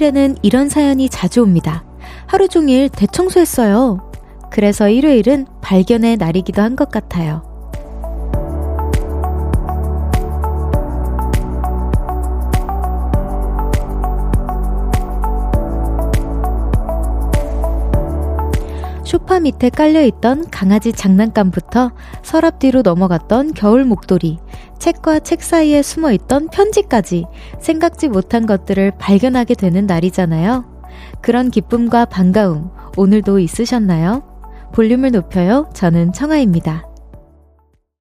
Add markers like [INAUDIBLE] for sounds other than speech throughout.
일요일에는 이런 사연이 자주 옵니다. 하루 종일 대청소했어요. 그래서 일요일은 발견의 날이기도 한 것 같아요. 소파 밑에 깔려있던 강아지 장난감부터 서랍 뒤로 넘어갔던 겨울 목도리, 책과 책 사이에 숨어있던 편지까지 생각지 못한 것들을 발견하게 되는 날이잖아요. 그런 기쁨과 반가움, 오늘도 있으셨나요? 볼륨을 높여요. 저는 청아입니다.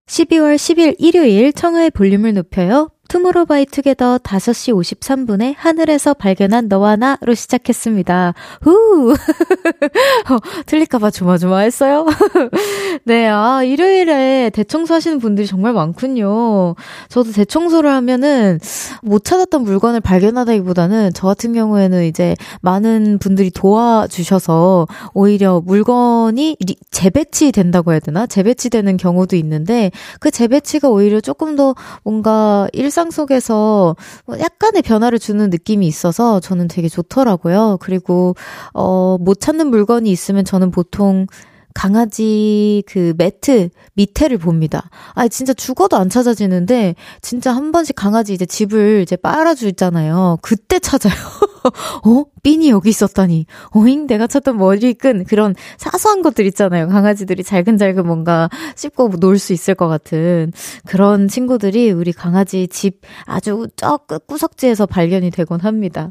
12월 10일 일요일 청하의 볼륨을 높여요. 투모로우바이투게더 5시 53분에 하늘에서 발견한 너와 나로 시작했습니다. 후! [LAUGHS] 어, 틀릴까봐 조마조마했어요? [LAUGHS] 네, 아, 일요일에 대청소 하시는 분들이 정말 많군요. 저도 대청소를 하면은 못 찾았던 물건을 발견하다기보다는 저 같은 경우에는 이제 많은 분들이 도와주셔서 오히려 물건이 재배치 된다고 해야 되나? 재배치되는 경우도 있는데 그 재배치가 오히려 조금 더 뭔가 일상 일상 속에서 뭐 약간의 변화를 주는 느낌이 있어서 저는 되게 좋더라고요. 그리고, 어, 못 찾는 물건이 있으면 저는 보통 강아지 그 매트 밑에를 봅니다. 아, 진짜 죽어도 안 찾아지는데, 진짜 한 번씩 강아지 이제 집을 이제 빨아주잖아요. 그때 찾아요. [LAUGHS] 어? 핀이 여기 있었다니. 어잉? 내가 찾던 머리끈. 그런 사소한 것들 있잖아요. 강아지들이 잘근잘근 뭔가 씹고 놀 수 있을 것 같은 그런 친구들이 우리 강아지 집 아주 저 끝구석지에서 발견이 되곤 합니다.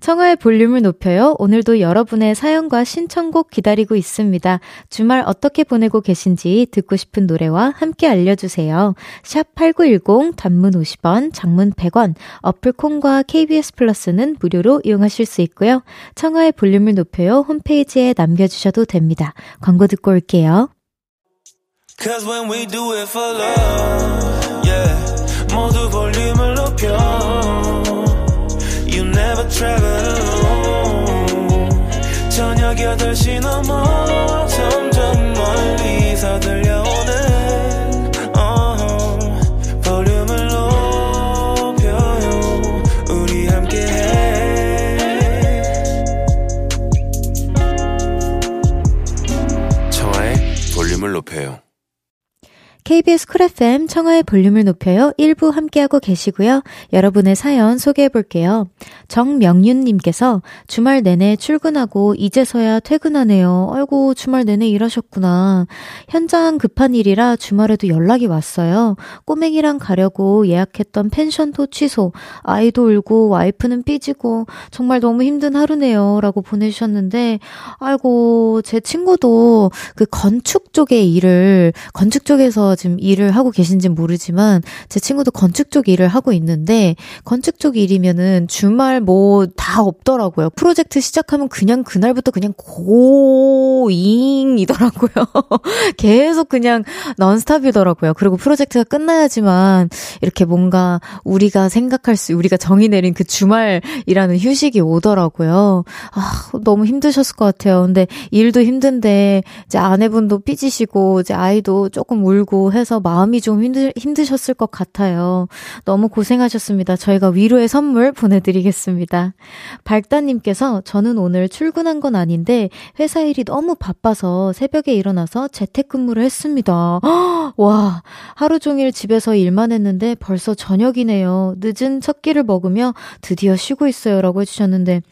청하의 볼륨을 높여요. 오늘도 여러분의 사연과 신청곡 기다리고 있습니다. 주말 어떻게 보내고 계신지 듣고 싶은 노래와 함께 알려주세요. 샵 8910 단문 50원, 장문 100원, 어플 콩과 KBS 플러스는 무료로 이용하실 수 있고요. 청하의 볼륨을 높여요. 홈페이지에 남겨주셔도 됩니다. 광고 듣고 올게요. Cause when we do it for love, yeah. 모두 볼륨을 높여. You never travel alone. 저녁 8시 넘어 쿨 FM 청하의 볼륨을 높여요. 1부 함께하고 계시고요. 여러분의 사연 소개해 볼게요. 정명윤님께서 주말 내내 출근하고 이제서야 퇴근하네요. 아이고, 주말 내내 일하셨구나. 현장 급한 일이라 주말에도 연락이 왔어요. 꼬맹이랑 가려고 예약했던 펜션도 취소. 아이도 울고 와이프는 삐지고 정말 너무 힘든 하루네요. 라고 보내주셨는데, 아이고, 제 친구도 그 건축 쪽의 일을, 건축 쪽에서 지금 일을 하고 계신지 모르지만 제 친구도 건축 쪽 일을 하고 있는데 건축 쪽 일이면은 주말 뭐 다 없더라고요. 프로젝트 시작하면 그냥 그날부터 그냥 고잉이더라고요. [LAUGHS] 계속 그냥 넌스탑이더라고요. 그리고 프로젝트가 끝나야지만 이렇게 뭔가 우리가 생각할 수, 우리가 정의 내린 그 주말이라는 휴식이 오더라고요. 아, 너무 힘드셨을 것 같아요. 근데 일도 힘든데 이제 아내분도 삐지시고 이제 아이도 조금 울고 해서 마음 이 좀 힘드, 힘드셨을 것 같아요. 너무 고생하셨습니다. 저희가 위로의 선물 보내드리겠습니다. 발단님께서 저는 오늘 출근한 건 아닌데 회사 일이 너무 바빠서 새벽에 일어나서 재택근무를 했습니다. [GASPS] 와, 하루 종일 집에서 일만 했는데 벌써 저녁이네요. 늦은 첫 끼를 먹으며 드디어 쉬고 있어요. 라고 해주셨는데,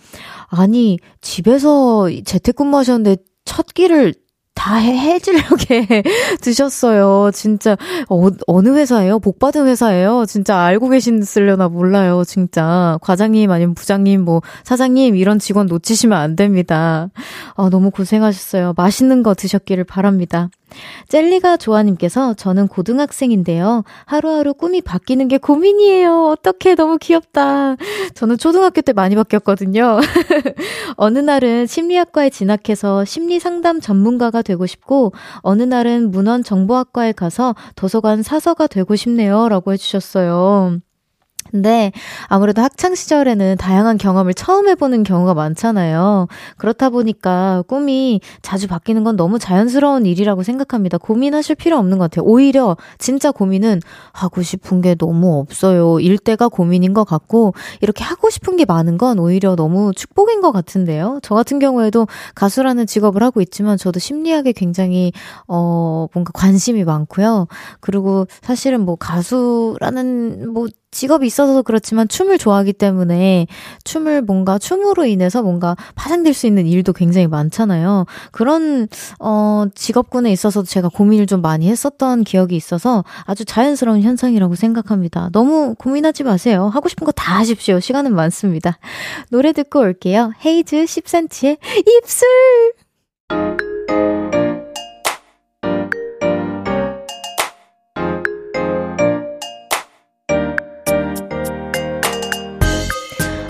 아니, 집에서 재택근무 하셨는데 첫 끼를 다 해질녘에 [LAUGHS] 드셨어요. 진짜, 어, 어느 회사예요? 복 받은 회사예요? 진짜 알고 계시려나 몰라요. 진짜. 과장님 아니면 부장님, 뭐, 사장님, 이런 직원 놓치시면 안 됩니다. 아, 너무 고생하셨어요. 맛있는 거 드셨기를 바랍니다. 젤리가 조아님께서 저는 고등학생인데요. 하루하루 꿈이 바뀌는 게 고민이에요. 어떻게 너무 귀엽다. 저는 초등학교 때 많이 바뀌었거든요. [LAUGHS] 어느 날은 심리학과에 진학해서 심리 상담 전문가가 되고 싶고, 어느 날은 문헌 정보학과에 가서 도서관 사서가 되고 싶네요. 라고 해주셨어요. 근데 아무래도 학창 시절에는 다양한 경험을 처음 해보는 경우가 많잖아요. 그렇다 보니까 꿈이 자주 바뀌는 건 너무 자연스러운 일이라고 생각합니다. 고민하실 필요 없는 것 같아요. 오히려 진짜 고민은 하고 싶은 게 너무 없어요. 일 때가 고민인 것 같고 이렇게 하고 싶은 게 많은 건 오히려 너무 축복인 것 같은데요. 저 같은 경우에도 가수라는 직업을 하고 있지만 저도 심리학에 굉장히 어 뭔가 관심이 많고요. 그리고 사실은 뭐 가수라는 뭐 직업이 있어서 그렇지만 춤을 좋아하기 때문에 춤을 뭔가 춤으로 인해서 뭔가 파생될 수 있는 일도 굉장히 많잖아요. 그런 어 직업군에 있어서도 제가 고민을 좀 많이 했었던 기억이 있어서 아주 자연스러운 현상이라고 생각합니다. 너무 고민하지 마세요. 하고 싶은 거 다 하십시오. 시간은 많습니다. 노래 듣고 올게요. 헤이즈 10cm의 입술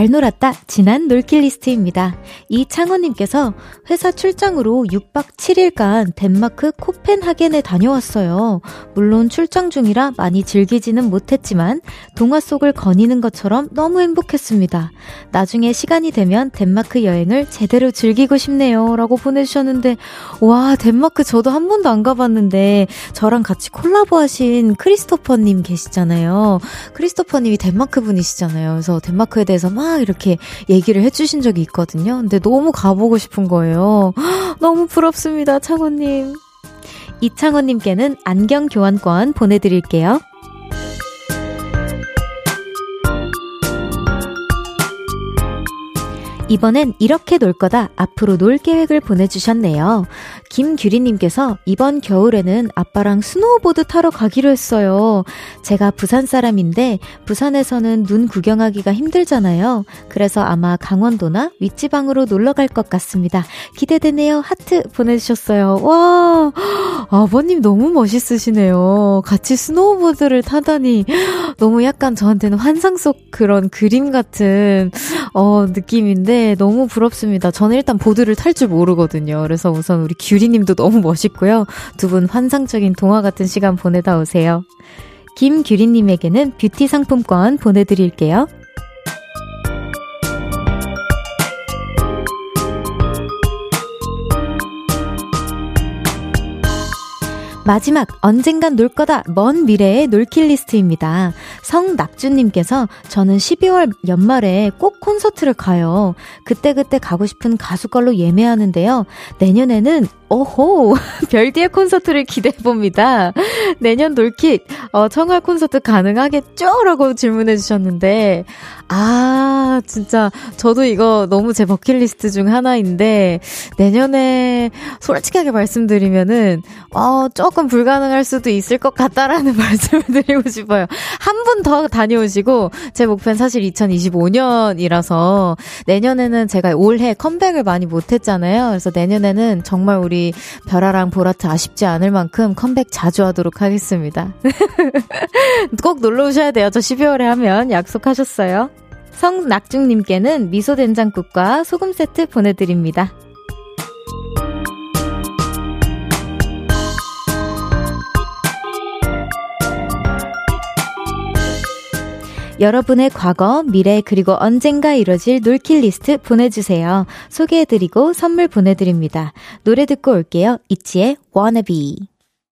잘 놀았다. 지난 놀킷 리스트입니다. 이창원님께서 회사 출장으로 6박 7일간 덴마크 코펜하겐에 다녀왔어요. 물론 출장 중이라 많이 즐기지는 못했지만 동화 속을 거니는 것처럼 너무 행복했습니다. 나중에 시간이 되면 덴마크 여행을 제대로 즐기고 싶네요. 라고 보내주셨는데, 와, 덴마크 저도 한 번도 안 가봤는데, 저랑 같이 콜라보 하신 크리스토퍼님 계시잖아요. 크리스토퍼님이 덴마크 분이시잖아요. 그래서 덴마크에 대해서 막 이렇게 얘기를 해주신 적이 있거든요. 근데 너무 가보고 싶은 거예요. 너무 부럽습니다, 창호님. 이창호님께는 안경 교환권 보내드릴게요. 이번엔 이렇게 놀 거다. 앞으로 놀 계획을 보내주셨네요. 김규리님께서 이번 겨울에는 아빠랑 스노우보드 타러 가기로 했어요. 제가 부산 사람인데 부산에서는 눈 구경하기가 힘들잖아요. 그래서 아마 강원도나 윗지방으로 놀러 갈 것 같습니다. 기대되네요. 하트 보내주셨어요. 와, 아버님 너무 멋있으시네요. 같이 스노우보드를 타다니 너무 약간 저한테는 환상 속 그런 그림 같은 어, 느낌인데 너무 부럽습니다. 저는 일단 보드를 탈 줄 모르거든요. 그래서 우선 우리 규리 유리님도 너무 멋있고요. 두 분 환상적인 동화 같은 시간 보내다 오세요. 김규리님에게는 뷰티 상품권 보내드릴게요. 마지막 언젠간 놀 거다 먼 미래의 놀킬 리스트입니다. 성낙주님께서 저는 12월 연말에 꼭 콘서트를 가요. 그때그때 가고 싶은 가수 걸로 예매하는데요. 내년에는 오호 [LAUGHS] 별디의 콘서트를 기대해봅니다. 내년 놀킷 어, 청할 콘서트 가능하겠죠? 라고 질문해 주셨는데 아 진짜 저도 이거 너무 제 버킷리스트 중 하나인데 내년에 솔직하게 말씀드리면은 어, 조금 불가능할 수도 있을 것 같다라는 [LAUGHS] 말씀을 드리고 싶어요. 한 분 더 다녀오시고 제 목표는 사실 2025년이라서 내년에는 제가 올해 컴백을 많이 못했잖아요. 그래서 내년에는 정말 우리 별아랑 보라트 아쉽지 않을 만큼 컴백 자주 하도록 하겠습니다. [LAUGHS] 꼭 놀러 오셔야 돼요. 저 12월에 하면 약속하셨어요. 성낙중님께는 미소된장국과 소금 세트 보내드립니다. 여러분의 과거, 미래, 그리고 언젠가 이뤄질 놀킬 리스트 보내주세요. 소개해드리고 선물 보내드립니다. 노래 듣고 올게요. 이치의 wannabe.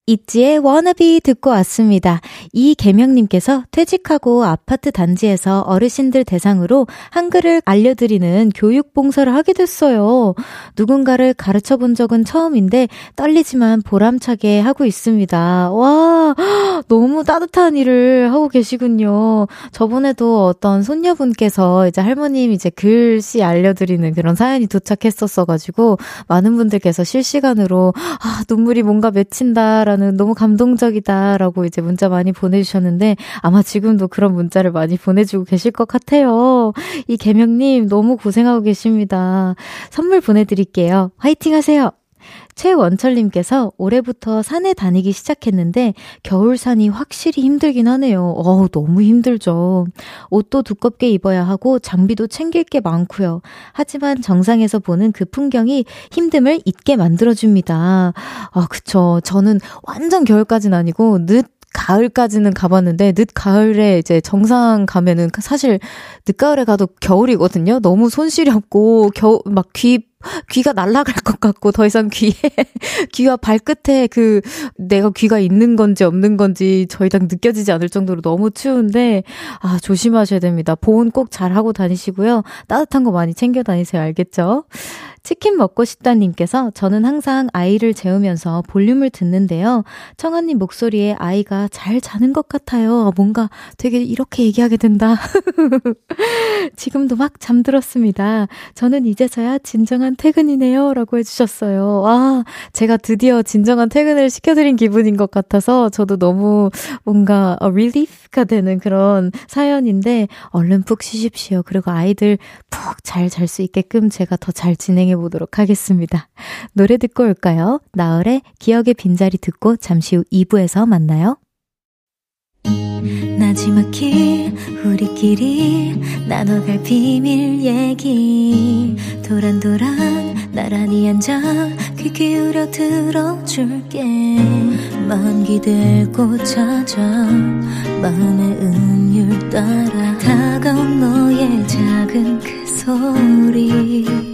있지의 워너비 듣고 왔습니다. 이계명님께서 퇴직하고 아파트 단지에서 어르신들 대상으로 한글을 알려드리는 교육 봉사를 하게 됐어요. 누군가를 가르쳐 본 적은 처음인데 떨리지만 보람차게 하고 있습니다. 와, [GASPS] 너무 따뜻한 일을 하고 계시군요. 저번에도 어떤 손녀분께서 이제 할머님 이제 글씨 알려드리는 그런 사연이 도착했었어가지고 많은 분들께서 실시간으로 아, 눈물이 뭔가 맺힌다 라는 너무 감동적이다라고 이제 문자 많이 보내주셨는데 아마 지금도 그런 문자를 많이 보내주고 계실 것 같아요. 이 개명님 너무 고생하고 계십니다. 선물 보내드릴게요. 화이팅 하세요. 최원철님께서 올해부터 산에 다니기 시작했는데 겨울 산이 확실히 힘들긴 하네요. 어우, 너무 힘들죠. 옷도 두껍게 입어야 하고 장비도 챙길 게 많고요. 하지만 정상에서 보는 그 풍경이 힘듦을 잊게 만들어줍니다. 아, 그쵸. 저는 완전 겨울까지는 아니고 늦 가을까지는 가봤는데 늦 가을에 이제 정상 가면은 사실 늦 가을에 가도 겨울이거든요. 너무 손 시렵고 겨우 막귀 귀가 날아갈 것 같고 더 이상 귀에 [LAUGHS] 귀와 발끝에 그 내가 귀가 있는 건지 없는 건지 저 이상 느껴지지 않을 정도로 너무 추운데 아 조심하셔야 됩니다. 보온 꼭 잘 하고 다니시고요. 따뜻한 거 많이 챙겨 다니세요. 알겠죠? 치킨 먹고 싶다님께서 저는 항상 아이를 재우면서 볼륨을 듣는데요. 청아님 목소리에 아이가 잘 자는 것 같아요. 뭔가 되게 이렇게 얘기하게 된다. [LAUGHS] 지금도 막 잠들었습니다. 저는 이제서야 진정한 퇴근이네요. 라고 해주셨어요. 와, 제가 드디어 진정한 퇴근을 시켜드린 기분인 것 같아서 저도 너무 뭔가 릴리프가 되는 그런 사연인데 얼른 푹 쉬십시오. 그리고 아이들 푹 잘 잘 수 있게끔 제가 더 잘 진행해 진행해 보도록 하겠습니다. 노래 듣고 올까요? 나얼의 기억의 빈자리 듣고 잠시 후 2부에서 만나요. 나지막히 우리끼리 나눠갈 비밀 얘기 도란도란 나란히 앉아 귀 기울여 들어줄게 마음 기대고 찾아 마음의 음율 따라 다가온 너의 작은 그 소리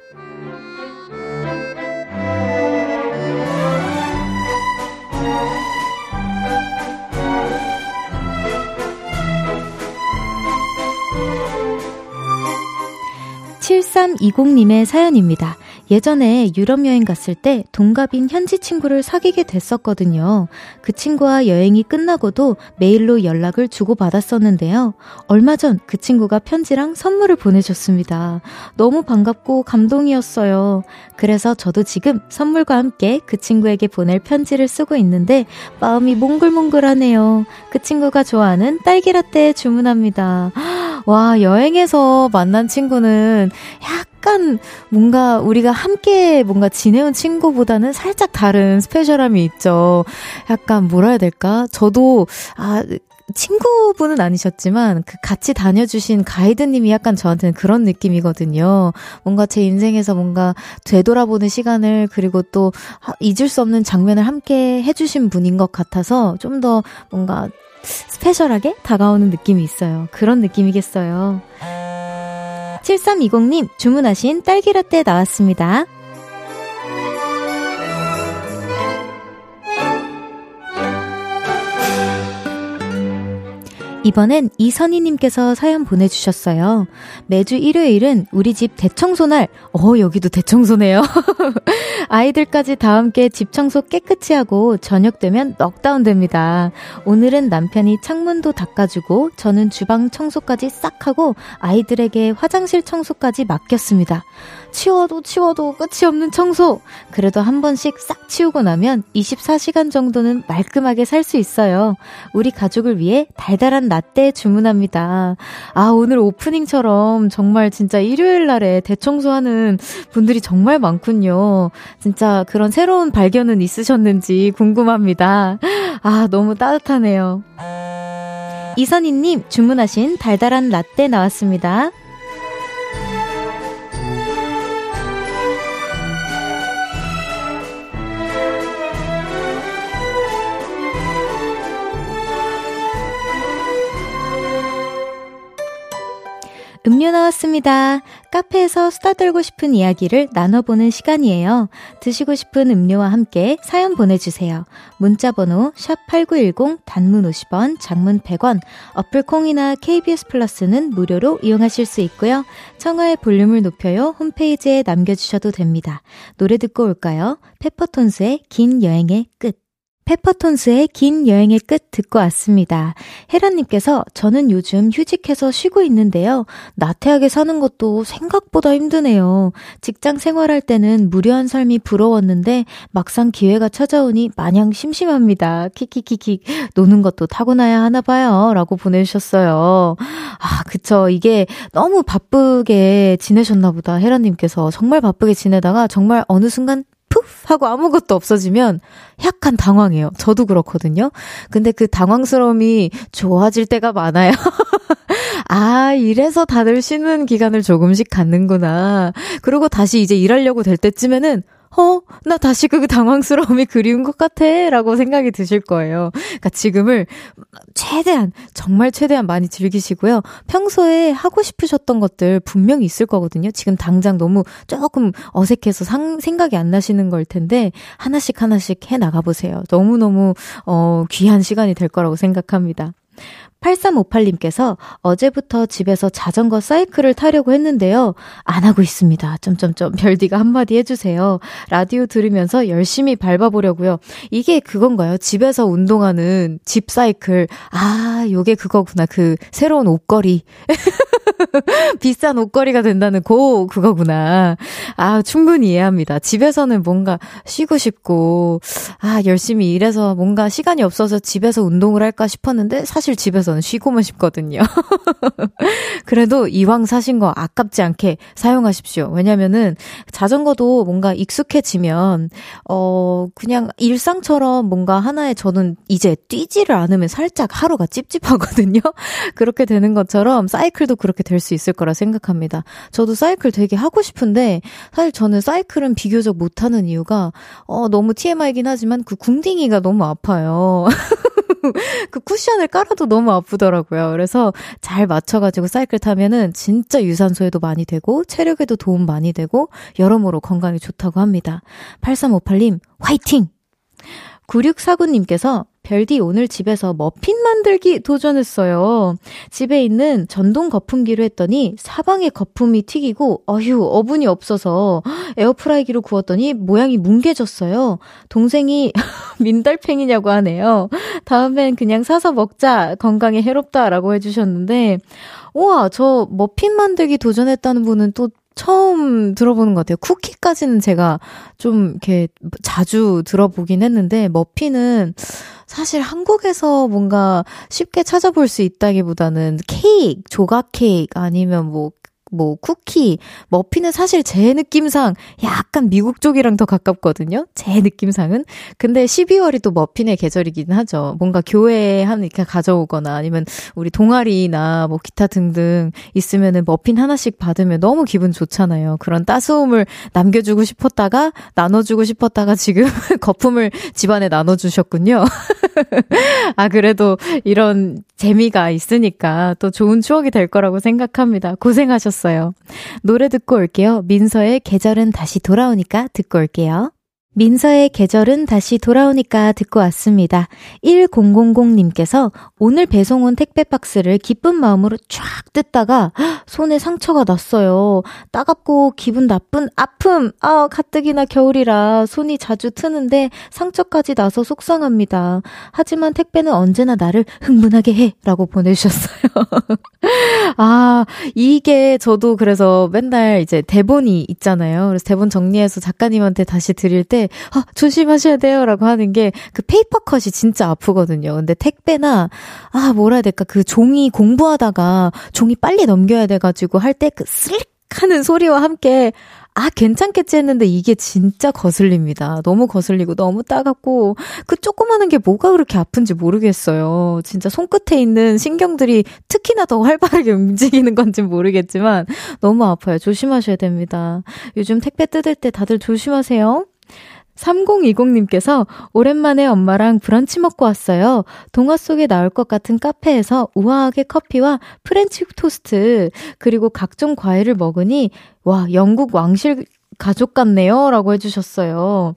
7320님의 사연입니다. 예전에 유럽 여행 갔을 때 동갑인 현지 친구를 사귀게 됐었거든요. 그 친구와 여행이 끝나고도 메일로 연락을 주고받았었는데요. 얼마 전 그 친구가 편지랑 선물을 보내줬습니다. 너무 반갑고 감동이었어요. 그래서 저도 지금 선물과 함께 그 친구에게 보낼 편지를 쓰고 있는데 마음이 몽글몽글하네요. 그 친구가 좋아하는 딸기라떼 주문합니다. [GASPS] 와, 여행에서 만난 친구는 약 간 뭔가 우리가 함께 뭔가 지내온 친구보다는 살짝 다른 스페셜함이 있죠. 약간 뭐라 해야 될까? 저도, 아, 친구분은 아니셨지만 그 같이 다녀주신 가이드님이 약간 저한테는 그런 느낌이거든요. 뭔가 제 인생에서 뭔가 되돌아보는 시간을 그리고 또 잊을 수 없는 장면을 함께 해주신 분인 것 같아서 좀 더 뭔가 스페셜하게 다가오는 느낌이 있어요. 그런 느낌이겠어요. 7320님 주문하신 딸기라떼 나왔습니다. 이번엔 이선희님께서 사연 보내주셨어요. 매주 일요일은 우리 집 대청소날, 어, 여기도 대청소네요. [LAUGHS] 아이들까지 다 함께 집 청소 깨끗이 하고 저녁 되면 넉다운 됩니다. 오늘은 남편이 창문도 닦아주고 저는 주방 청소까지 싹 하고 아이들에게 화장실 청소까지 맡겼습니다. 치워도 치워도 끝이 없는 청소. 그래도 한 번씩 싹 치우고 나면 24시간 정도는 말끔하게 살 수 있어요. 우리 가족을 위해 달달한 라떼 주문합니다. 아, 오늘 오프닝처럼 정말 진짜 일요일 날에 대청소하는 분들이 정말 많군요. 진짜 그런 새로운 발견은 있으셨는지 궁금합니다. 아, 너무 따뜻하네요. 이선희님 주문하신 달달한 라떼 나왔습니다. 음료 나왔습니다. 카페에서 수다 떨고 싶은 이야기를 나눠보는 시간이에요. 드시고 싶은 음료와 함께 사연 보내주세요. 문자번호 샵8910 단문 50원, 장문 100원, 어플콩이나 KBS 플러스는 무료로 이용하실 수 있고요. 청하의 볼륨을 높여요 홈페이지에 남겨주셔도 됩니다. 노래 듣고 올까요? 페퍼톤스의 긴 여행의 끝. 페퍼톤스의 긴 여행의 끝 듣고 왔습니다. 혜란님께서 저는 요즘 휴직해서 쉬고 있는데요. 나태하게 사는 것도 생각보다 힘드네요. 직장 생활할 때는 무료한 삶이 부러웠는데 막상 기회가 찾아오니 마냥 심심합니다. 키키키키 노는 것도 타고나야 하나 봐요. 라고 보내주셨어요. 아, 그쵸. 이게 너무 바쁘게 지내셨나 보다. 혜란님께서 정말 바쁘게 지내다가 정말 어느 순간 푸 하고 아무것도 없어지면 약간 당황해요. 저도 그렇거든요. 근데 그 당황스러움이 좋아질 때가 많아요. [LAUGHS] 아, 이래서 다들 쉬는 기간을 조금씩 갖는구나. 그리고 다시 이제 일하려고 될 때쯤에는 어, 나 다시 그 당황스러움이 그리운 것 같아. 라고 생각이 드실 거예요. 그러니까 지금을 최대한, 정말 최대한 많이 즐기시고요. 평소에 하고 싶으셨던 것들 분명히 있을 거거든요. 지금 당장 너무 조금 어색해서 상, 생각이 안 나시는 걸 텐데, 하나씩 하나씩 해 나가보세요. 너무너무, 어, 귀한 시간이 될 거라고 생각합니다. 8358님께서 어제부터 집에서 자전거 사이클을 타려고 했는데요. 안 하고 있습니다. 점점점 별디가 한마디 해주세요. 라디오 들으면서 열심히 밟아보려고요. 이게 그건가요? 집에서 운동하는 집 사이클. 아, 요게 그거구나. 그 새로운 옷걸이. [LAUGHS] [LAUGHS] 비싼 옷걸이가 된다는 고 그거구나. 아, 충분히 이해합니다. 집에서는 뭔가 쉬고 싶고, 아, 열심히 일해서 뭔가 시간이 없어서 집에서 운동을 할까 싶었는데, 사실 집에서는 쉬고만 싶거든요. [LAUGHS] 그래도 이왕 사신 거 아깝지 않게 사용하십시오. 왜냐면은 자전거도 뭔가 익숙해지면, 어, 그냥 일상처럼 뭔가 하나에 저는 이제 뛰지를 않으면 살짝 하루가 찝찝하거든요. [LAUGHS] 그렇게 되는 것처럼 사이클도 그렇 게 될 수 있을 거라 생각합니다. 저도 사이클 되게 하고 싶은데 사실 저는 사이클은 비교적 못하는 이유가 어 너무 TMI이긴 하지만 그 궁딩이가 너무 아파요. [LAUGHS] 그 쿠션을 깔아도 너무 아프더라고요. 그래서 잘 맞춰가지고 사이클 타면은 진짜 유산소에도 많이 되고 체력에도 도움 많이 되고 여러모로 건강에 좋다고 합니다. 8358님 화이팅! 9649님께서 별디 오늘 집에서 머핀 만들기 도전했어요. 집에 있는 전동 거품기로 했더니 사방에 거품이 튀기고 어휴 어분이 없어서 에어프라이기로 구웠더니 모양이 뭉개졌어요. 동생이 [LAUGHS] 민달팽이냐고 하네요. 다음엔 그냥 사서 먹자 건강에 해롭다라고 해주셨는데 우와 저 머핀 만들기 도전했다는 분은 또 처음 들어보는 것 같아요. 쿠키까지는 제가 좀 이렇게 자주 들어보긴 했는데, 머핀은 사실 한국에서 뭔가 쉽게 찾아볼 수 있다기보다는 케이크, 조각 케이크 아니면 뭐 뭐 쿠키, 머핀은 사실 제 느낌상 약간 미국 쪽이랑 더 가깝거든요. 제 느낌상은. 근데 12월이 또 머핀의 계절이긴 하죠. 뭔가 교회에 하니까 가져오거나 아니면 우리 동아리나 뭐 기타 등등 있으면은 머핀 하나씩 받으면 너무 기분 좋잖아요. 그런 따스움을 남겨주고 싶었다가 나눠주고 싶었다가 지금 [LAUGHS] 거품을 집안에 나눠주셨군요. [LAUGHS] 아, 그래도 이런 재미가 있으니까 또 좋은 추억이 될 거라고 생각합니다. 고생하셨 어요. 노래 듣고 올게요. 민서의 계절은 다시 돌아오니까 듣고 올게요. 민서의 계절은 다시 돌아오니까 듣고 왔습니다. 1000님께서 오늘 배송 온 택배 박스를 기쁜 마음으로 쫙 뜯다가 손에 상처가 났어요. 따갑고 기분 나쁜 아픔! 아, 가뜩이나 겨울이라 손이 자주 트는데 상처까지 나서 속상합니다. 하지만 택배는 언제나 나를 흥분하게 해! 라고 보내주셨어요. [LAUGHS] 아, 이게 저도 그래서 맨날 이제 대본이 있잖아요. 그래서 대본 정리해서 작가님한테 다시 드릴 때 아, 조심하셔야 돼요. 라고 하는 게 그 페이퍼 컷이 진짜 아프거든요. 근데 택배나, 아, 뭐라 해야 될까. 그 종이 공부하다가 종이 빨리 넘겨야 돼가지고 할 때 그 슬릭 하는 소리와 함께 아, 괜찮겠지 했는데 이게 진짜 거슬립니다. 너무 거슬리고 너무 따갑고 그 조그마한 게 뭐가 그렇게 아픈지 모르겠어요. 진짜 손끝에 있는 신경들이 특히나 더 활발하게 [LAUGHS] 움직이는 건지 모르겠지만 너무 아파요. 조심하셔야 됩니다. 요즘 택배 뜯을 때 다들 조심하세요. 3020님께서 오랜만에 엄마랑 브런치 먹고 왔어요. 동화 속에 나올 것 같은 카페에서 우아하게 커피와 프렌치 토스트, 그리고 각종 과일을 먹으니, 와, 영국 왕실 가족 같네요. 라고 해주셨어요.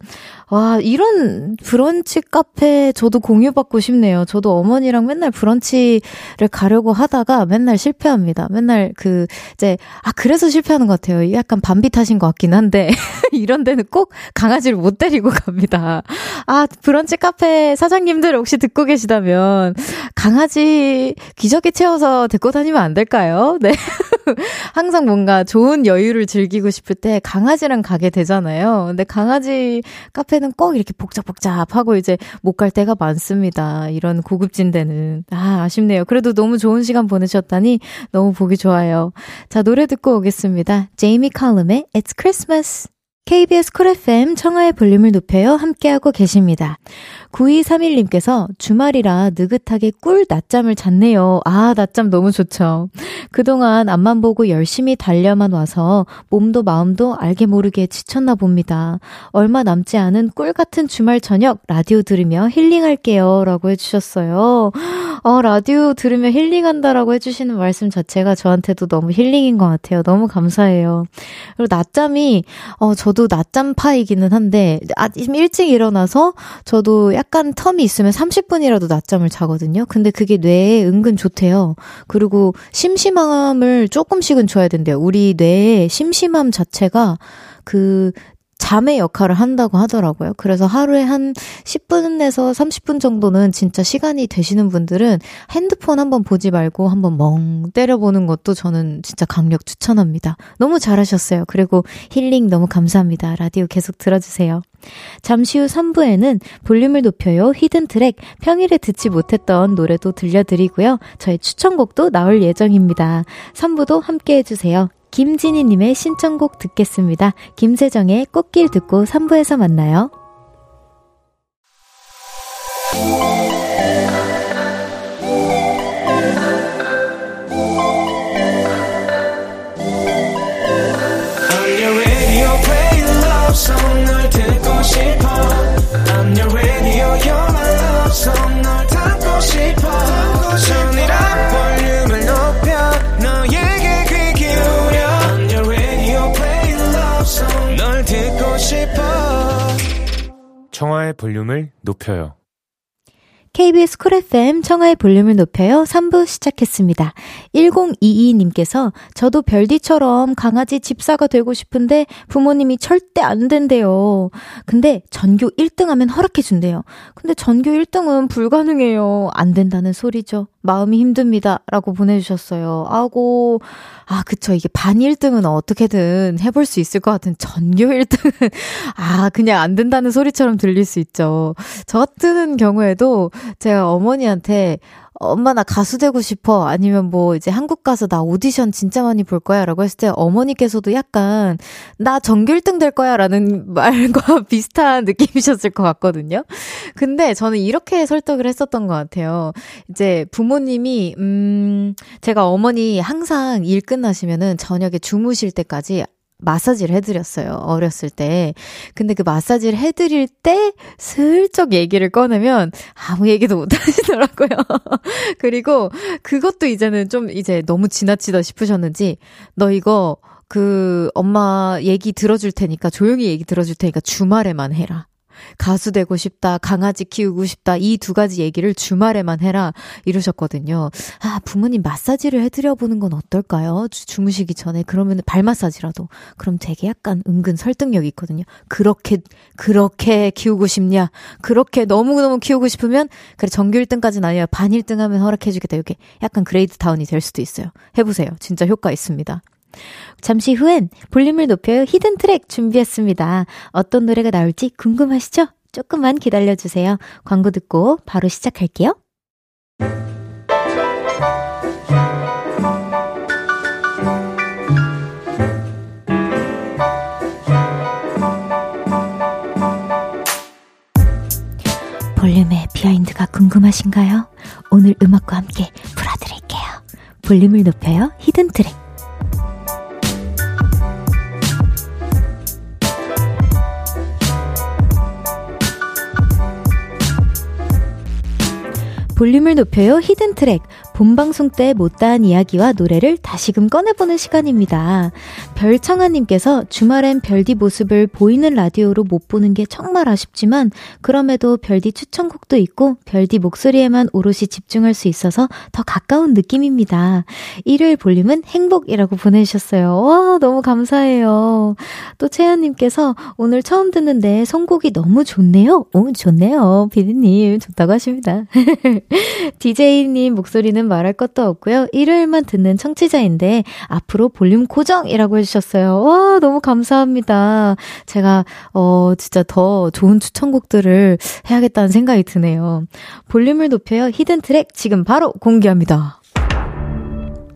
와, 이런 브런치 카페 저도 공유받고 싶네요. 저도 어머니랑 맨날 브런치를 가려고 하다가 맨날 실패합니다. 맨날 그, 이제, 아, 그래서 실패하는 것 같아요. 약간 반비타신 것 같긴 한데, [LAUGHS] 이런 데는 꼭 강아지를 못 데리고 갑니다. 아, 브런치 카페 사장님들 혹시 듣고 계시다면, 강아지 기저귀 채워서 데리고 다니면 안 될까요? 네. [LAUGHS] 항상 뭔가 좋은 여유를 즐기고 싶을 때 강아지랑 가게 되잖아요. 근데 강아지 카페는 꼭 이렇게 복잡복잡하고 이제 못 갈 때가 많습니다. 이런 고급진 데는. 아, 아쉽네요. 그래도 너무 좋은 시간 보내셨다니 너무 보기 좋아요. 자, 노래 듣고 오겠습니다. 제이미 칼럼의 It's Christmas. KBS Cool FM 청하의 볼륨을 높여요. 함께하고 계십니다. 9231님께서 주말이라 느긋하게 꿀 낮잠을 잤네요. 아, 낮잠 너무 좋죠. 그동안 앞만 보고 열심히 달려만 와서 몸도 마음도 알게 모르게 지쳤나 봅니다. 얼마 남지 않은 꿀 같은 주말 저녁 라디오 들으며 힐링할게요. 라고 해주셨어요. 어, 라디오 들으며 힐링한다라고 해주시는 말씀 자체가 저한테도 너무 힐링인 것 같아요. 너무 감사해요. 그리고 낮잠이, 어, 저도 낮잠파이기는 한데, 아침 일찍 일어나서 저도 약간 텀이 있으면 30분이라도 낮잠을 자거든요. 근데 그게 뇌에 은근 좋대요. 그리고 심심함을 조금씩은 줘야 된대요. 우리 뇌의 심심함 자체가 그 잠의 역할을 한다고 하더라고요. 그래서 하루에 한 10분에서 30분 정도는 진짜 시간이 되시는 분들은 핸드폰 한번 보지 말고 한번 멍 때려보는 것도 저는 진짜 강력 추천합니다. 너무 잘하셨어요. 그리고 힐링 너무 감사합니다. 라디오 계속 들어주세요. 잠시 후 3부에는 볼륨을 높여요. 히든 트랙 평일에 듣지 못했던 노래도 들려드리고요. 저의 추천곡도 나올 예정입니다. 3부도 함께 해주세요. 김진희님의 신청곡 듣겠습니다. 김세정의 꽃길 듣고 3부에서 만나요. 청하의 볼륨을 높여요. KBS 쿨 FM 청하의 볼륨을 높여요 3부 시작했습니다. 1022님께서 저도 별디처럼 강아지 집사가 되고 싶은데 부모님이 절대 안 된대요. 근데 전교 1등 하면 허락해준대요. 근데 전교 1등은 불가능해요. 안 된다는 소리죠. 마음이 힘듭니다. 라고 보내주셨어요. 아고, 아, 그쵸. 이게 반 1등은 어떻게든 해볼 수 있을 것 같은 전교 1등은, [LAUGHS] 아, 그냥 안 된다는 소리처럼 들릴 수 있죠. 저 같은 경우에도 제가 어머니한테 엄마 나 가수 되고 싶어 아니면 뭐 이제 한국 가서 나 오디션 진짜 많이 볼 거야라고 했을 때 어머니께서도 약간 나 전교 1등 될 거야라는 [LAUGHS] 말과 비슷한 느낌이셨을 것 같거든요. 근데 저는 이렇게 설득을 했었던 것 같아요. 이제 부모님이 음 제가 어머니 항상 일 끝나시면은 저녁에 주무실 때까지 마사지를 해드렸어요. 어렸을 때. 근데 그 마사지를 해드릴 때 슬쩍 얘기를 꺼내면 아무 얘기도 못 [LAUGHS] 하시더라고요. 그리고 그것도 이제는 좀 이제 너무 지나치다 싶으셨는지 너 이거 그 엄마 얘기 들어줄 테니까 조용히 얘기 들어줄 테니까 주말에만 해라. 가수 되고 싶다, 강아지 키우고 싶다, 이 두 가지 얘기를 주말에만 해라, 이러셨거든요. 아, 부모님 마사지를 해드려보는 건 어떨까요? 주, 무시기 전에. 그러면 발 마사지라도. 그럼 되게 약간 은근 설득력이 있거든요. 그렇게, 그렇게 키우고 싶냐? 그렇게 너무너무 키우고 싶으면, 그래, 전교 1등까지는 아니라 반 1등 하면 허락해주겠다. 이게 약간 grade down이 될 수도 있어요. 해보세요. 진짜 효과 있습니다. 잠시 후엔 볼륨을 높여요 hidden track 준비했습니다. 어떤 노래가 나올지 궁금하시죠? 조금만 기다려주세요. 광고 듣고 바로 시작할게요. 볼륨의 behind가 궁금하신가요? 오늘 음악과 함께 풀어드릴게요. 볼륨을 높여요 hidden track. 볼륨을 높여요. hidden track 본방송 때 못다한 이야기와 노래를 다시금 꺼내보는 시간입니다. 별청하님께서 주말엔 별디 모습을 보이는 라디오로 못 보는 게 정말 아쉽지만 그럼에도 별디 추천곡도 있고 별디 목소리에만 오롯이 집중할 수 있어서 더 가까운 느낌입니다. 일요일 볼륨은 행복이라고 보내주셨어요. 와 너무 감사해요. 또 채연님께서 오늘 처음 듣는데 선곡이 너무 좋네요. 오 좋네요. 비디님 좋다고 하십니다. [LAUGHS] DJ님 목소리는 말할 것도 없고요. 일요일만 듣는 청취자인데 앞으로 볼륨 고정이라고 해주셨어요. 와, 너무 감사합니다. 제가, 어, 진짜 더 좋은 추천곡들을 해야겠다는 생각이 드네요. 볼륨을 높여요. hidden track 지금 바로 공개합니다.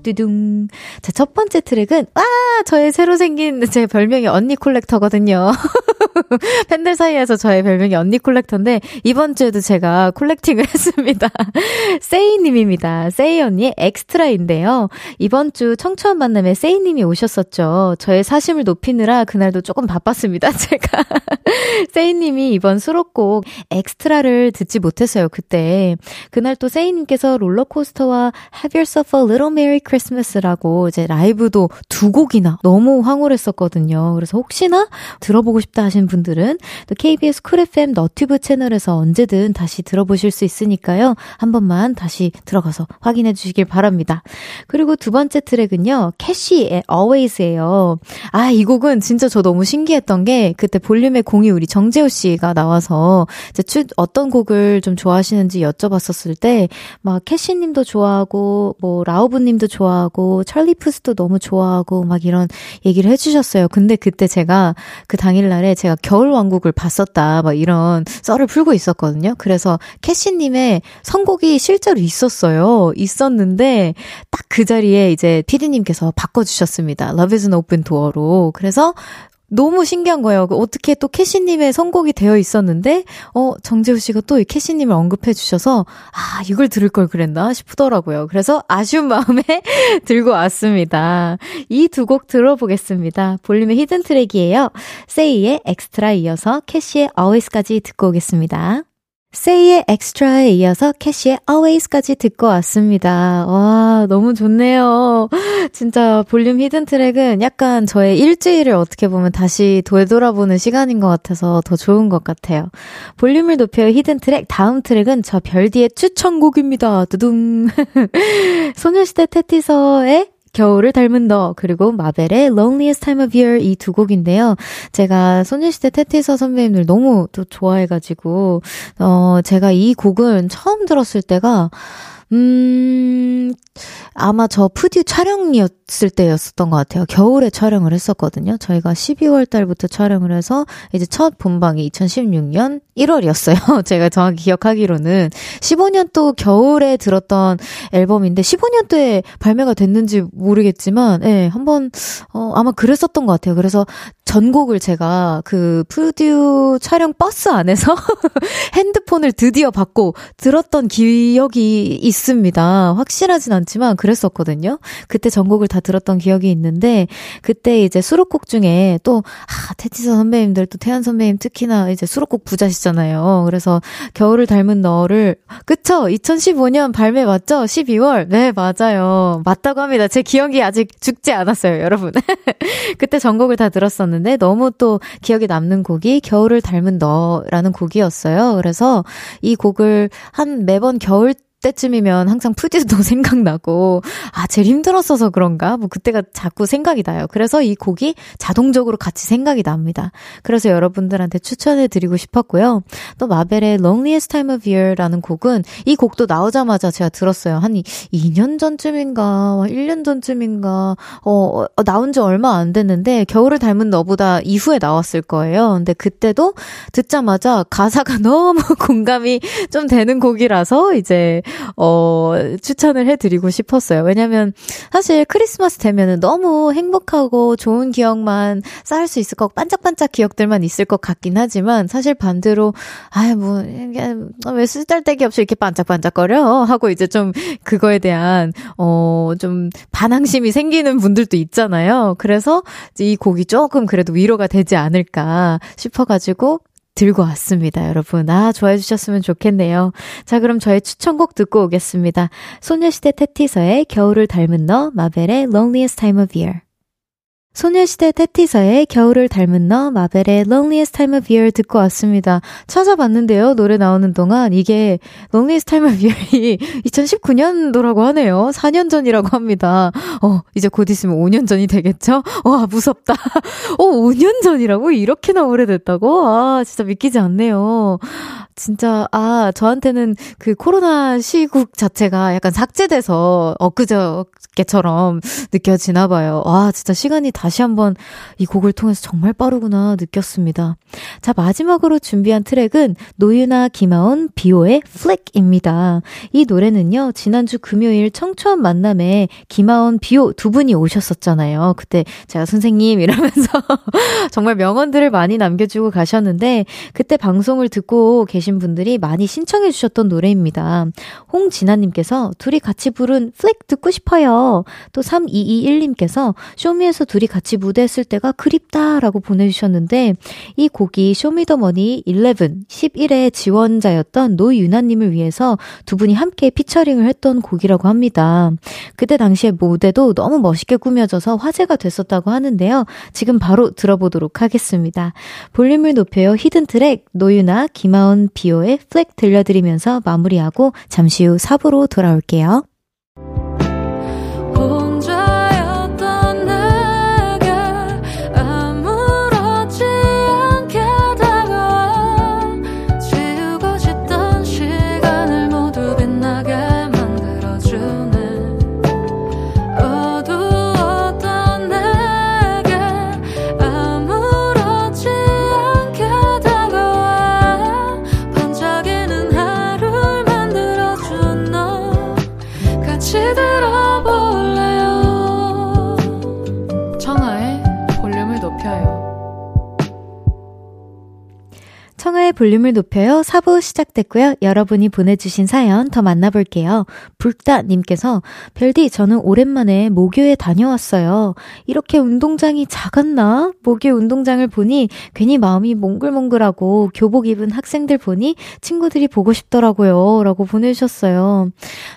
뚜둥. 자, 첫 번째 트랙은, 와! 저의 새로 생긴, [LAUGHS] 제 별명이 언니 collector거든요. [LAUGHS] 팬들 사이에서 저의 별명이 언니 collector인데, 이번 주에도 제가 collecting을 [LAUGHS] 했습니다. 세이님입니다. 세이 언니의 Extra인데요. 이번 주 청초한 만남에 세이님이 오셨었죠. 저의 사심을 높이느라 그날도 조금 바빴습니다, 제가. 세이님이 이번 수록곡 Extra를 듣지 못했어요, 그때. 그날 또 세이님께서 롤러코스터와 Have Yourself a Little Merry Christmas라고 이제 라이브도 두 곡이나 너무 황홀했었거든요. 그래서 혹시나 들어보고 싶다 하신 분들은 또 KBS 쿨 FM 너튜브 채널에서 언제든 다시 들어보실 수 있으니까요. 한 번만 다시 들어가서 확인해 주시길 바랍니다. 그리고 두 번째 트랙은요. 캐시의 Always예요. 아, 이 곡은 진짜 저 너무 신기했던 게 그때 볼륨의 공이 우리 정재호 씨가 나와서 이제 추, 어떤 곡을 좀 좋아하시는지 여쭤봤었을 때 막 캐시 님도 좋아하고 뭐 라우브 님도 좋아하고 찰리 푸스도 너무 좋아하고 막 이런 얘기를 해주셨어요. 근데 그때 제가 그 당일날에 제가 겨울 왕국을 봤었다 막 이런 썰을 풀고 있었거든요. 그래서 캐시님의 선곡이 실제로 있었어요. 있었는데 딱 그 자리에 이제 피디님께서 바꿔주셨습니다. Love is an open door로. 그래서 너무 신기한 거예요. 그 어떻게 또 캐시님의 선곡이 되어 있었는데, 어, 정재우 씨가 또 캐시님을 언급해 주셔서, 아, 이걸 들을 걸 그랬나 싶더라고요. 그래서 아쉬운 [LAUGHS] 마음에 들고 왔습니다. 이 두 곡 들어보겠습니다. 볼륨의 hidden track이에요. 세이의 엑스트라 이어서 캐시의 always까지 듣고 오겠습니다. 세이의 Extra에 이어서 캐시의 always까지 듣고 왔습니다. 와, 너무 좋네요. [LAUGHS] 진짜 볼륨 hidden track은 약간 저의 일주일을 어떻게 보면 다시 되돌아보는 시간인 것 같아서 더 좋은 것 같아요. 볼륨을 높여 hidden track, 다음 트랙은 저 별디의 추천곡입니다. 두둥. [LAUGHS] 소녀시대 태티서의 겨울을 닮은 너 그리고 마벨의 Loneliest Time of Year 이 두 곡인데요. 제가 소녀시대 테티서 선배님들 너무 또 좋아해가지고 어 제가 이 곡은 처음 들었을 때가 음, 아마 저 푸디 촬영이었을 때였었던 것 같아요. 겨울에 촬영을 했었거든요. 저희가 12월 달부터 촬영을 해서 이제 첫 본방이 2016년 1월이었어요. [LAUGHS] 제가 정확히 기억하기로는 15년 또 겨울에 들었던 앨범인데 15년도에 발매가 됐는지 모르겠지만 예, 네, 한번 어 아마 그랬었던 것 같아요. 그래서 전곡을 제가 그 푸듀 촬영 버스 안에서 [LAUGHS] 핸드폰을 드디어 받고 들었던 기억이 있습니다. 확실하진 않지만 그랬었거든요. 그때 전곡을 다 들었던 기억이 있는데 그때 이제 수록곡 중에 또 아, 테티서 선배님들 또 태연 선배님 특히나 이제 수록곡 부자시잖아요. 그래서 겨울을 닮은 너를 그쵸? 2015년 발매 맞죠? 12월. 네, 맞아요. 맞다고 합니다. 제 기억이 아직 죽지 않았어요, 여러분. [LAUGHS] 그때 전곡을 다 들었었는데 너무 또 기억에 남는 곡이 겨울을 닮은 너라는 곡이었어요. 그래서 이 곡을 한 매번 겨울 때쯤이면 항상 푸디도 [LAUGHS] 생각나고, 아, 제일 힘들었어서 그런가? 뭐 그때가 자꾸 생각이 나요. 그래서 이 곡이 자동적으로 같이 생각이 납니다. 그래서 여러분들한테 추천해 드리고 싶었고요. 또 마벨의 Loneliest Time of Year라는 곡은 이 곡도 나오자마자 제가 들었어요. 한 2년 전쯤인가, 1년 전쯤인가, 어, 어, 나온 지 얼마 안 됐는데, 겨울을 닮은 너보다 이후에 나왔을 거예요. 근데 그때도 듣자마자 가사가 [LAUGHS] 너무 공감이 좀 되는 곡이라서 이제 어, 추천을 해드리고 싶었어요. 왜냐면 사실 크리스마스 되면은 너무 행복하고 좋은 기억만 쌓을 수 있을 것, 반짝반짝 기억들만 있을 것 같긴 하지만 사실 반대로, 아유, 뭐, 왜 쓰잘데기 없이 이렇게 반짝반짝거려? 하고 이제 좀 그거에 대한, 어, 좀 반항심이 생기는 분들도 있잖아요. 그래서 이 곡이 조금 그래도 위로가 되지 않을까 싶어가지고 들고 왔습니다, 여러분. 아, 좋아해 주셨으면 좋겠네요. 자, 그럼 저의 추천곡 듣고 오겠습니다. 소녀시대 테티서의 겨울을 닮은 너, 마벨의 Loneliest Time of Year. 소녀시대 테티서의 겨울을 닮은 너, 마벨의 Loneliest Time of Year 듣고 왔습니다. 찾아봤는데요. 노래 나오는 동안 이게 Loneliest Time of Year이 2019년도라고 하네요. 4년 전이라고 합니다. 어, 이제 곧 있으면 5년 전이 되겠죠? 와, 무섭다. 어, 5년 전이라고? 이렇게나 오래됐다고? 아, 진짜 믿기지 않네요. 진짜, 아, 저한테는 그 코로나 시국 자체가 약간 삭제돼서 엊그저께처럼 느껴지나 봐요. 와, 진짜 시간이 다시 한번 이 곡을 통해서 정말 빠르구나 느꼈습니다. 자, 마지막으로 준비한 트랙은 노유나 김하온 비오의 플렉입니다. 이 노래는요, 지난주 금요일 청초한 만남에 김하온 비오 두 분이 오셨었잖아요. 그때 제가 선생님 이러면서 [LAUGHS] 정말 명언들을 많이 남겨주고 가셨는데, 그때 방송을 듣고 계신 계신 분들이 많이 신청해 주셨던 노래입니다. 홍진아님께서 둘이 같이 부른 플렉 듣고 싶어요. 또 3221님께서 쇼미에서 둘이 같이 무대했을 때가 그립다 라고 보내주셨는데 이 곡이 쇼미더머니 11, 11의 지원자였던 노윤하님을 위해서 두 분이 함께 피처링을 했던 곡이라고 합니다. 그때 당시에 무대도 너무 멋있게 꾸며져서 화제가 됐었다고 하는데요. 지금 바로 들어보도록 하겠습니다. 볼륨을 높여요 hidden track 노윤하 김하온 비오의 플렉 들려드리면서 마무리하고 잠시 후 4부로 돌아올게요. 볼륨을 높여요. 4부 시작됐고요. 여러분이 보내주신 사연 더 만나볼게요. 불따님께서 별디 저는 오랜만에 모교에 다녀왔어요. 이렇게 운동장이 작았나? 모교 운동장을 보니 괜히 마음이 몽글몽글하고 교복 입은 학생들 보니 친구들이 보고 싶더라고요. 라고 보내주셨어요.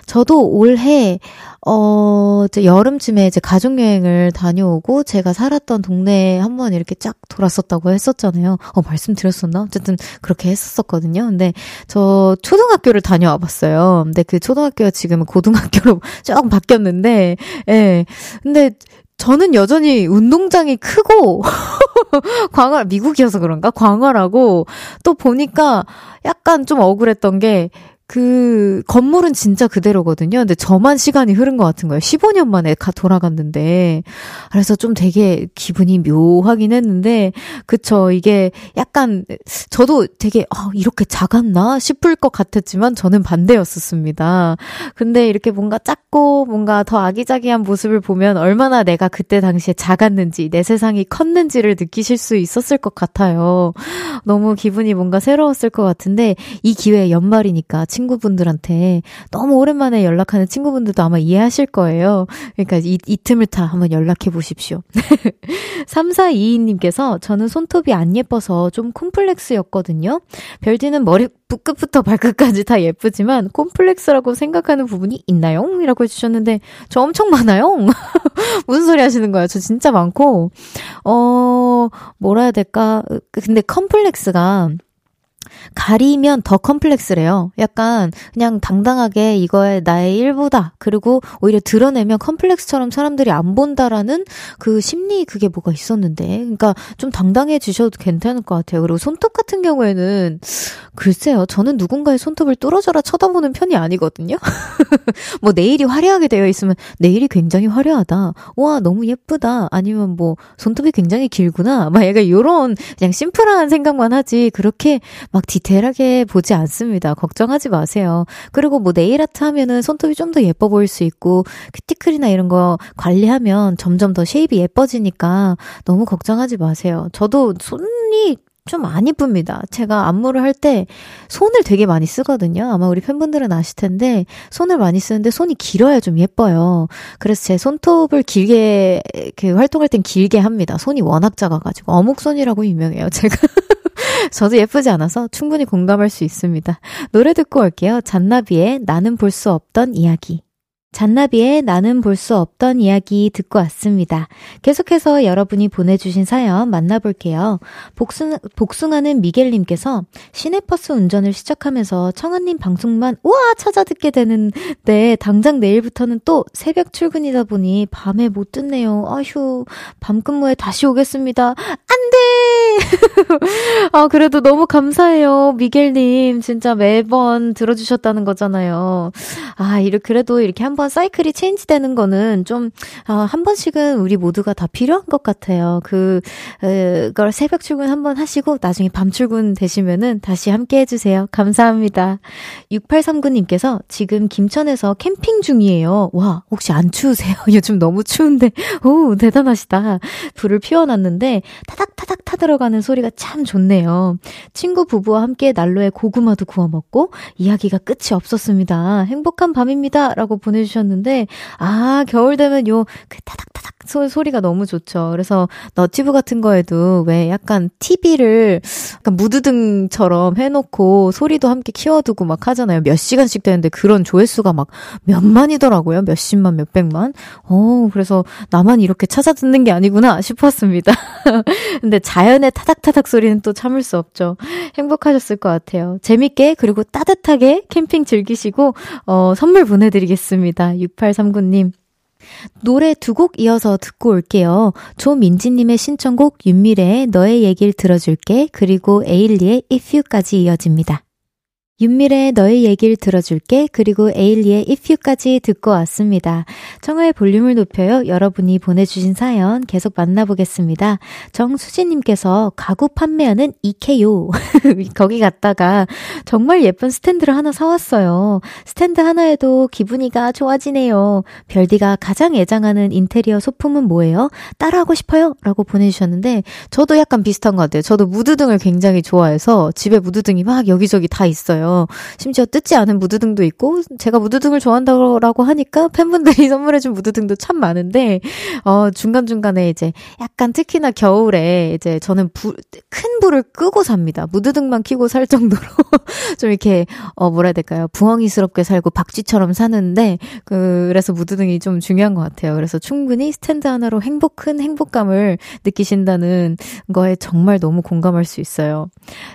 저도 올해 어, 이제 여름쯤에 이제 가족여행을 다녀오고 제가 살았던 동네에 한 번 이렇게 쫙 돌았었다고 했었잖아요. 어, 말씀드렸었나? 어쨌든 그렇게 했었거든요. 근데 저 초등학교를 다녀와 봤어요. 근데 그 초등학교가 지금은 고등학교로 [LAUGHS] 쫙 바뀌었는데, 예. 근데 저는 여전히 운동장이 크고, [LAUGHS] 광활, 미국이어서 그런가? 광활하고, 또 보니까 약간 좀 억울했던 게, 그 건물은 진짜 그대로거든요. 근데 저만 시간이 흐른 것 같은 거예요. 15년 만에 가 돌아갔는데 그래서 좀 되게 기분이 묘하긴 했는데 그쵸 이게 약간 저도 되게 아, 이렇게 작았나 싶을 것 같았지만 저는 반대였었습니다. 근데 이렇게 뭔가 작고 뭔가 더 아기자기한 모습을 보면 얼마나 내가 그때 당시에 작았는지 내 세상이 컸는지를 느끼실 수 있었을 것 같아요. 너무 기분이 뭔가 새로웠을 것 같은데 이 기회에 연말이니까 친 구분들한테 너무 오랜만에 연락하는 친구분들도 아마 이해하실 거예요. 그러니까 이, 이 틈을 타 한번 연락해 보십시오. [LAUGHS] 3422님께서 저는 손톱이 안 예뻐서 좀 콤플렉스였거든요. 별디는 머리 끝부터 발끝까지 다 예쁘지만 콤플렉스라고 생각하는 부분이 있나요? 이라고 해주셨는데 저 엄청 많아요. [LAUGHS] 무슨 소리 하시는 거예요? 저 진짜 많고 어 뭐라 해야 될까? 근데 컴플렉스가 가리면 더 컴플렉스래요. 약간 그냥 당당하게 이거에 나의 일부다. 그리고 오히려 드러내면 컴플렉스처럼 사람들이 안 본다라는 그 심리 그게 뭐가 있었는데. 그러니까 좀 당당해 주셔도 괜찮을 것 같아요. 그리고 손톱 같은 경우에는 글쎄요. 저는 누군가의 손톱을 뚫어져라 쳐다보는 편이 아니거든요. [LAUGHS] 뭐 nail이 화려하게 되어 있으면 nail이 굉장히 화려하다. 와, 너무 예쁘다. 아니면 뭐 손톱이 굉장히 길구나. 막 약간 요런 그냥 심플한 생각만 하지. 그렇게 막 디테일하게 보지 않습니다. 걱정하지 마세요. 그리고 뭐 네일 아트 하면은 손톱이 좀 더 예뻐 보일 수 있고 큐티클이나 이런 거 관리하면 점점 더 shape이 예뻐지니까 너무 걱정하지 마세요. 저도 손이 좀안 이쁩니다. 제가 안무를 할 때 손을 되게 많이 쓰거든요. 아마 우리 팬분들은 아실 텐데 손을 많이 쓰는데 손이 길어야 좀 예뻐요. 그래서 제 손톱을 길게 그 활동할 땐 길게 합니다. 손이 워낙 작아가지고 어묵손이라고 유명해요. 제가 [LAUGHS] 저도 예쁘지 않아서 충분히 공감할 수 있습니다. 노래 듣고 올게요. 잔나비의 나는 볼 수 없던 이야기. 잔나비의 나는 볼 수 없던 이야기 듣고 왔습니다. 계속해서 여러분이 보내주신 사연 만나볼게요. 복숭, 복숭아는 미겔님께서 시내버스 운전을 시작하면서 청아님 방송만 우와 찾아 듣게 되는데 당장 내일부터는 또 새벽 출근이다 보니 밤에 못 듣네요. 아휴 밤 근무에 다시 오겠습니다. 안 돼! [LAUGHS] 아 그래도 너무 감사해요. 미겔님 진짜 매번 들어주셨다는 거잖아요. 아 이렇게 그래도 이렇게 한번 한번 사이클이 체인지 되는 거는 좀, 어, 한 번씩은 우리 모두가 다 필요한 것 같아요. 그, 그걸 새벽 출근 한 번 하시고 나중에 밤 출근 되시면은 다시 함께 해주세요. 감사합니다. 6839님께서 지금 김천에서 캠핑 중이에요. 와, 혹시 안 추우세요? [LAUGHS] 요즘 너무 추운데. 오, 대단하시다. 불을 피워놨는데 타닥타닥 타들어가는 소리가 참 좋네요. 친구 부부와 함께 난로에 고구마도 구워 먹고 이야기가 끝이 없었습니다. 행복한 밤입니다. 라고 보내주셨습니다. 해 주셨는데, 아, 겨울 되면 요, 그 타닥타닥 소, 소리가 너무 좋죠. 그래서 너티브 같은 거에도 왜 약간 TV를 약간 무드등처럼 해놓고 소리도 함께 키워두고 막 하잖아요. 몇 시간씩 되는데 그런 조회수가 막 몇만이더라고요. 몇십만, 몇백만. 어, 그래서 나만 이렇게 찾아 듣는 게 아니구나 싶었습니다. [LAUGHS] 근데 자연의 타닥타닥 소리는 또 참을 수 없죠. 행복하셨을 것 같아요. 재밌게 그리고 따뜻하게 캠핑 즐기시고 어, 선물 보내드리겠습니다. 6839님. 노래 두 곡 이어서 듣고 올게요. 조민지님의 신청곡 윤미래의 너의 얘기를 들어줄게 그리고 에일리의 If You까지 이어집니다. 윤미래의 너의 얘기를 들어줄게 그리고 에일리의 If You까지 듣고 왔습니다. 청하의 볼륨을 높여요. 여러분이 보내주신 사연 계속 만나보겠습니다. 정수진님께서 가구 판매하는 이케요. [LAUGHS] 거기 갔다가 정말 예쁜 스탠드를 하나 사왔어요. 스탠드 하나에도 기분이가 좋아지네요. 별디가 가장 애장하는 인테리어 소품은 뭐예요? 따라하고 싶어요? 라고 보내주셨는데 저도 약간 비슷한 것 같아요. 저도 무드등을 굉장히 좋아해서 집에 무드등이 막 여기저기 다 있어요. 심지어 뜯지 않은 무드등도 있고 제가 무드등을 좋아한다고 하니까 팬분들이 [LAUGHS] 선물해준 무드등도 참 많은데 어 중간 중간에 이제 약간 특히나 겨울에 이제 저는 불, 큰 불을 끄고 삽니다. 무드등만 켜고 살 정도로 [LAUGHS] 좀 이렇게 어 뭐라 해야 될까요? 부엉이스럽게 살고 박쥐처럼 사는데 그 그래서 무드등이 좀 중요한 것 같아요. 그래서 충분히 스탠드 하나로 행복 큰 행복감을 느끼신다는 거에 정말 너무 공감할 수 있어요.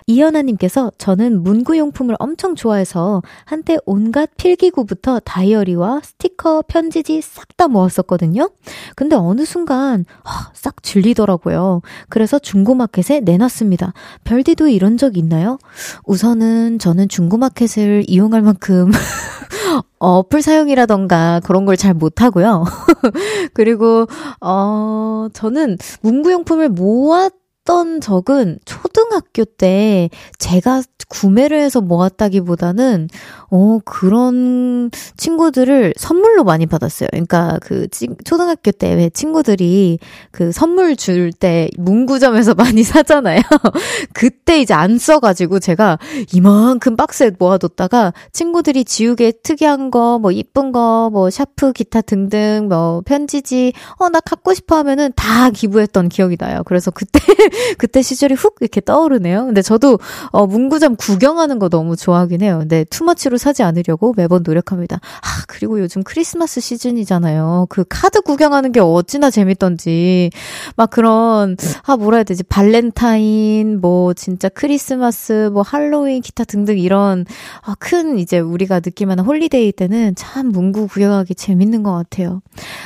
이현아님께서 저는 문구용품을 엄청 좋아해서 한때 온갖 필기구부터 다이어리와 스티커, 편지지 싹 다 모았었거든요. 근데 어느 순간 하, 싹 질리더라고요. 그래서 중고마켓에 내놨습니다. 별디도 이런 적 있나요? 우선은 저는 중고마켓을 이용할 만큼 [LAUGHS] 어플 사용이라던가 그런 걸 잘 못하고요. [LAUGHS] 그리고, 어, 저는 문구용품을 모았 했던 적은 초등학교 때 제가 구매를 해서 모았다기보다는 어 그런 친구들을 선물로 많이 받았어요. 그러니까 그 초등학교 때 왜 친구들이 그 선물 줄 때 문구점에서 [LAUGHS] 많이 사잖아요. [LAUGHS] 그때 이제 안 써가지고 제가 이만큼 박스에 모아뒀다가 친구들이 지우개 특이한 거, 뭐 이쁜 거, 뭐 샤프, 기타 등등 뭐 편지지 어 나 갖고 싶어 하면은 다 기부했던 기억이 나요. 그래서 그때 [LAUGHS] 그때 시절이 훅 이렇게 떠오르네요. 근데 저도 어, 문구점 구경하는 거 너무 좋아하긴 해요. 근데 too much로 사지 않으려고 매번 노력합니다. 아, 그리고 요즘 크리스마스 시즌이잖아요. 그 카드 구경하는 게 어찌나 재밌던지. 막 그런, 아, 뭐라 해야 되지? 발렌타인, 뭐, 진짜 크리스마스, 뭐, 할로윈, 기타 등등 이런, 아, 큰 이제 우리가 느낄 만한 holiday 때는 참 문구 구경하기 재밌는 것 같아요.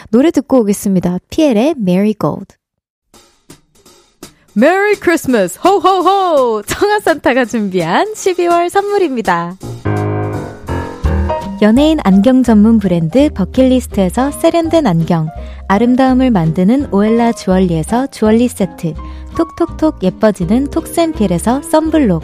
노래 듣고 오겠습니다. 피엘의 Gold. Merry Christmas 호호호 청하산타가 준비한 12월 선물입니다. 연예인 안경 전문 브랜드 버킷리스트에서 세련된 안경 아름다움을 만드는 오엘라 주얼리에서 주얼리 세트 톡톡톡 예뻐지는 톡센필에서 썬블록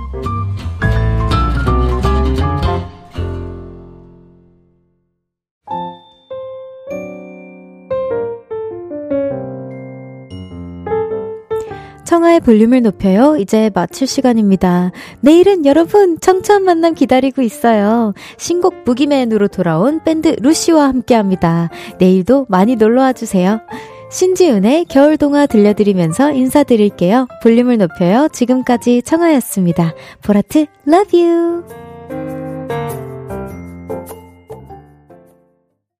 청하의 볼륨을 높여요. 이제 마칠 시간입니다. 내일은 여러분 청초한 만남 기다리고 있어요. 신곡 무기맨으로 돌아온 밴드 루시와 함께 합니다. 내일도 많이 놀러와 주세요. 신지은의 겨울 동화 들려드리면서 인사드릴게요. 볼륨을 높여요. 지금까지 청하였습니다. 보라트, love you!